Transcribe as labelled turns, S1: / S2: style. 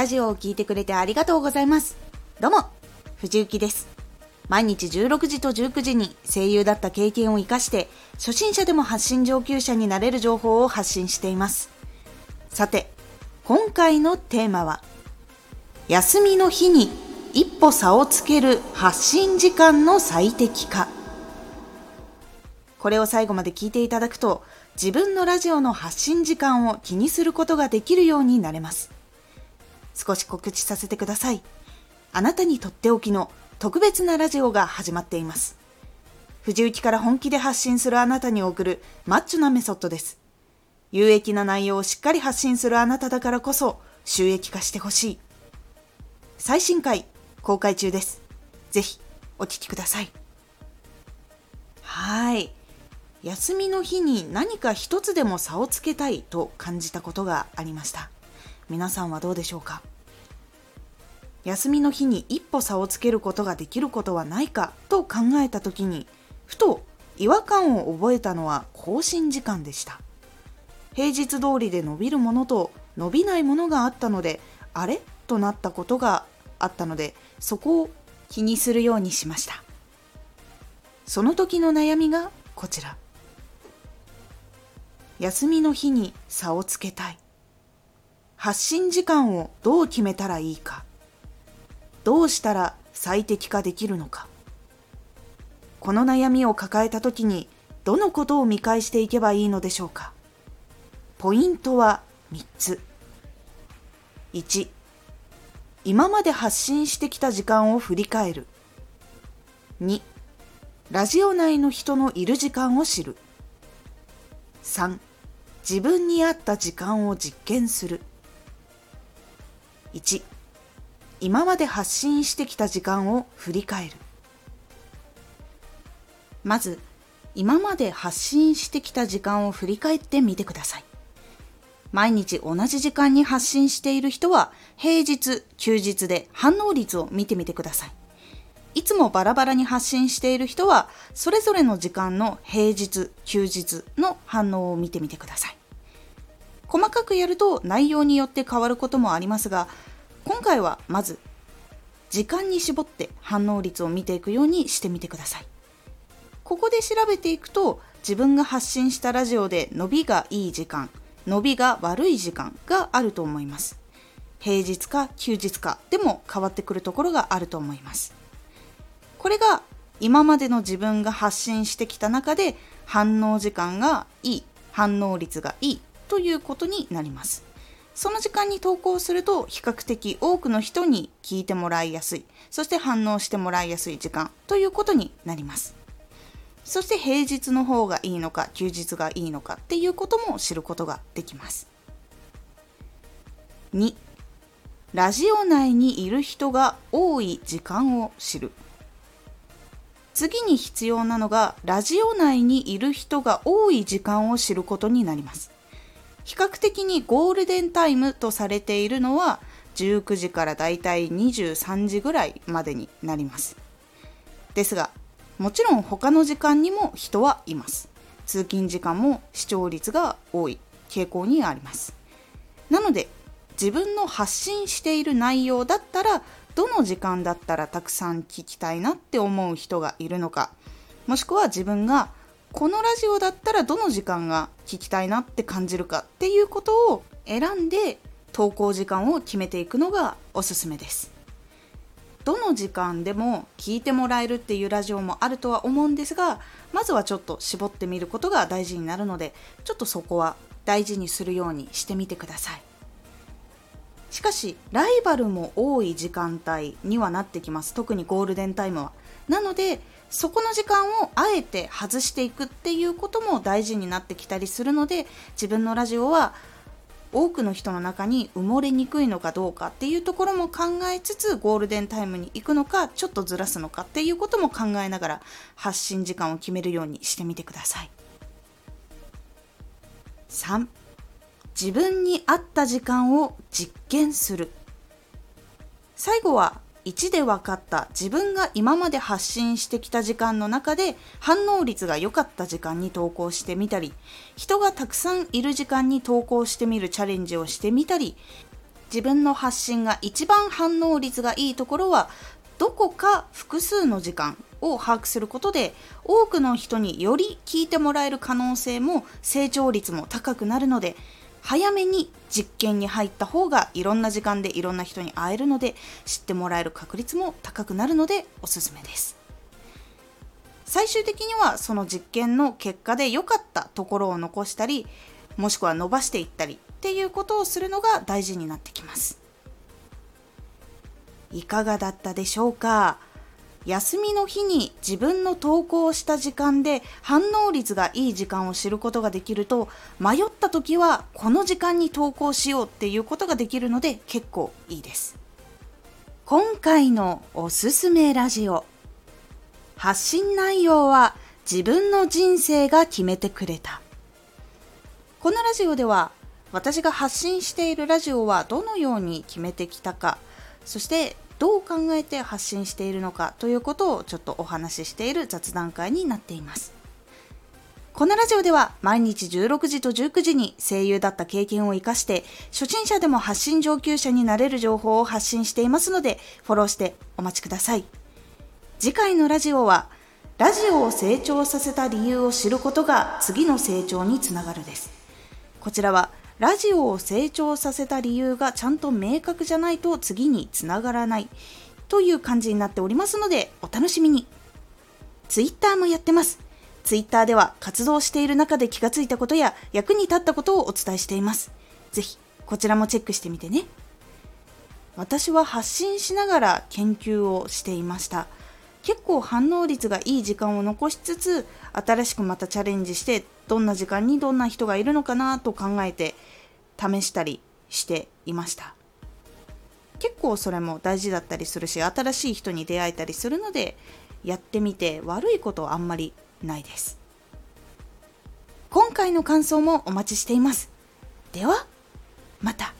S1: ラジオを聴いてくれてありがとうございます。どうも、藤幸です。毎日16時と19時に声優だった経験を活かして、初心者でも発信上級者になれる情報を発信しています。さて、今回のテーマは、休みの日に一歩差をつける発信時間の最適化。これを最後まで聞いていただくと、自分のラジオの発信時間を気にすることができるようになれます。少し告知させてください。あなたにとっておきの特別なラジオが始まっています。藤雪から本気で発信するあなたに送るマッチョなメソッドです。有益な内容をしっかり発信するあなただからこそ収益化してほしい。最新回公開中です。ぜひお聞きください。はい。休みの日に何か一つでも差をつけたいと感じたことがありました。皆さんはどうでしょうか？休みの日に一歩差をつけることができることはないかと考えた時にふと違和感を覚えたのは更新時間でした。平日通りで伸びるものと伸びないものがあったのであれ？となったことがあったのでそこを気にするようにしました。その時の悩みがこちら。休みの日に差をつけたい。発信時間をどう決めたらいいか。どうしたら最適化できるのか。この悩みを抱えた時にどのことを見返していけばいいのでしょうか。ポイントは3つ。1今まで発信してきた時間を振り返る。2ラジオ内の人のいる時間を知る。3自分に合った時間を実験する。1今まで発信してきた時間を振り返る。まず今まで発信してきた時間を振り返ってみてください。毎日同じ時間に発信している人は平日休日で反応率を見てみてください。いつもバラバラに発信している人はそれぞれの時間の平日休日の反応を見てみてください。細かくやると内容によって変わることもありますが今回はまず時間に絞って反応率を見ていくようにしてみてください。ここで調べていくと自分が発信したラジオで伸びがいい時間伸びが悪い時間があると思います。平日か休日かでも変わってくるところがあると思います。これが今までの自分が発信してきた中で反応時間がいい反応率がいいということになります。その時間に投稿すると比較的多くの人に聞いてもらいやすい。そして反応してもらいやすい時間ということになります。そして平日の方がいいのか休日がいいのかっていうことも知ることができます。2ラジオ内にいる人が多い時間を知る。次に必要なのがラジオ内にいる人が多い時間を知ることになります。比較的にゴールデンタイムとされているのは19時からだいたい23時ぐらいまでになります。ですがもちろん他の時間にも人はいます。通勤時間も視聴率が多い。傾向にあります。なので自分の発信している内容だったらどの時間だったらたくさん聞きたいなって思う人がいるのかもしくは自分がこのラジオだったらどの時間が聞きたいなって感じるかっていうことを選んで投稿時間を決めていくのがおすすめです。どの時間でも聞いてもらえるっていうラジオもあるとは思うんですがまずはちょっと絞ってみることが大事になるのでちょっとそこは大事にするようにしてみてください。しかしライバルも多い時間帯にはなってきます。特にゴールデンタイムは。なのでそこの時間をあえて外していくっていうことも大事になってきたりするので自分のラジオは多くの人の中に埋もれにくいのかどうかっていうところも考えつつゴールデンタイムに行くのかちょっとずらすのかっていうことも考えながら発信時間を決めるようにしてみてください。3自分に合った時間を実験する。最後は1で分かった自分が今まで発信してきた時間の中で反応率が良かった時間に投稿してみたり人がたくさんいる時間に投稿してみるチャレンジをしてみたり自分の発信が一番反応率がいいところはどこか複数の時間を把握することで多くの人により聞いてもらえる可能性も成長率も高くなるので早めに実験に入った方がいろんな時間でいろんな人に会えるので知ってもらえる確率も高くなるのでおすすめです。最終的にはその実験の結果で良かったところを残したりもしくは伸ばしていったりっていうことをするのが大事になってきます。いかがだったでしょうか？休みの日に自分の投稿をした時間で反応率がいい時間を知ることができると迷った時はこの時間に投稿しようっていうことができるので結構いいです。今回のおすすめラジオ発信内容は自分の人生が決めてくれた。このラジオでは私が発信しているラジオはどのように決めてきたかそしてどう考えて発信しているのかということをちょっとお話ししている雑談会になっています。このラジオでは毎日16時と19時に声優だった経験を活かして初心者でも発信上級者になれる情報を発信していますのでフォローしてお待ちください。次回のラジオはラジオを成長させた理由を知ることが次の成長につながるです。こちらはラジオを成長させた理由がちゃんと明確じゃないと次につながらない。という感じになっておりますのでお楽しみに。Twitter もやってます。Twitter では活動している中で気がついたことや役に立ったことをお伝えしています。ぜひこちらもチェックしてみてね。私は発信しながら研究をしていました。結構反応率がいい時間を残しつつ新しくまたチャレンジしてどんな時間にどんな人がいるのかなと考えて試したりしていました。結構それも大事だったりするし新しい人に出会えたりするのでやってみて悪いことあんまりないです。今回の感想もお待ちしています。ではまた。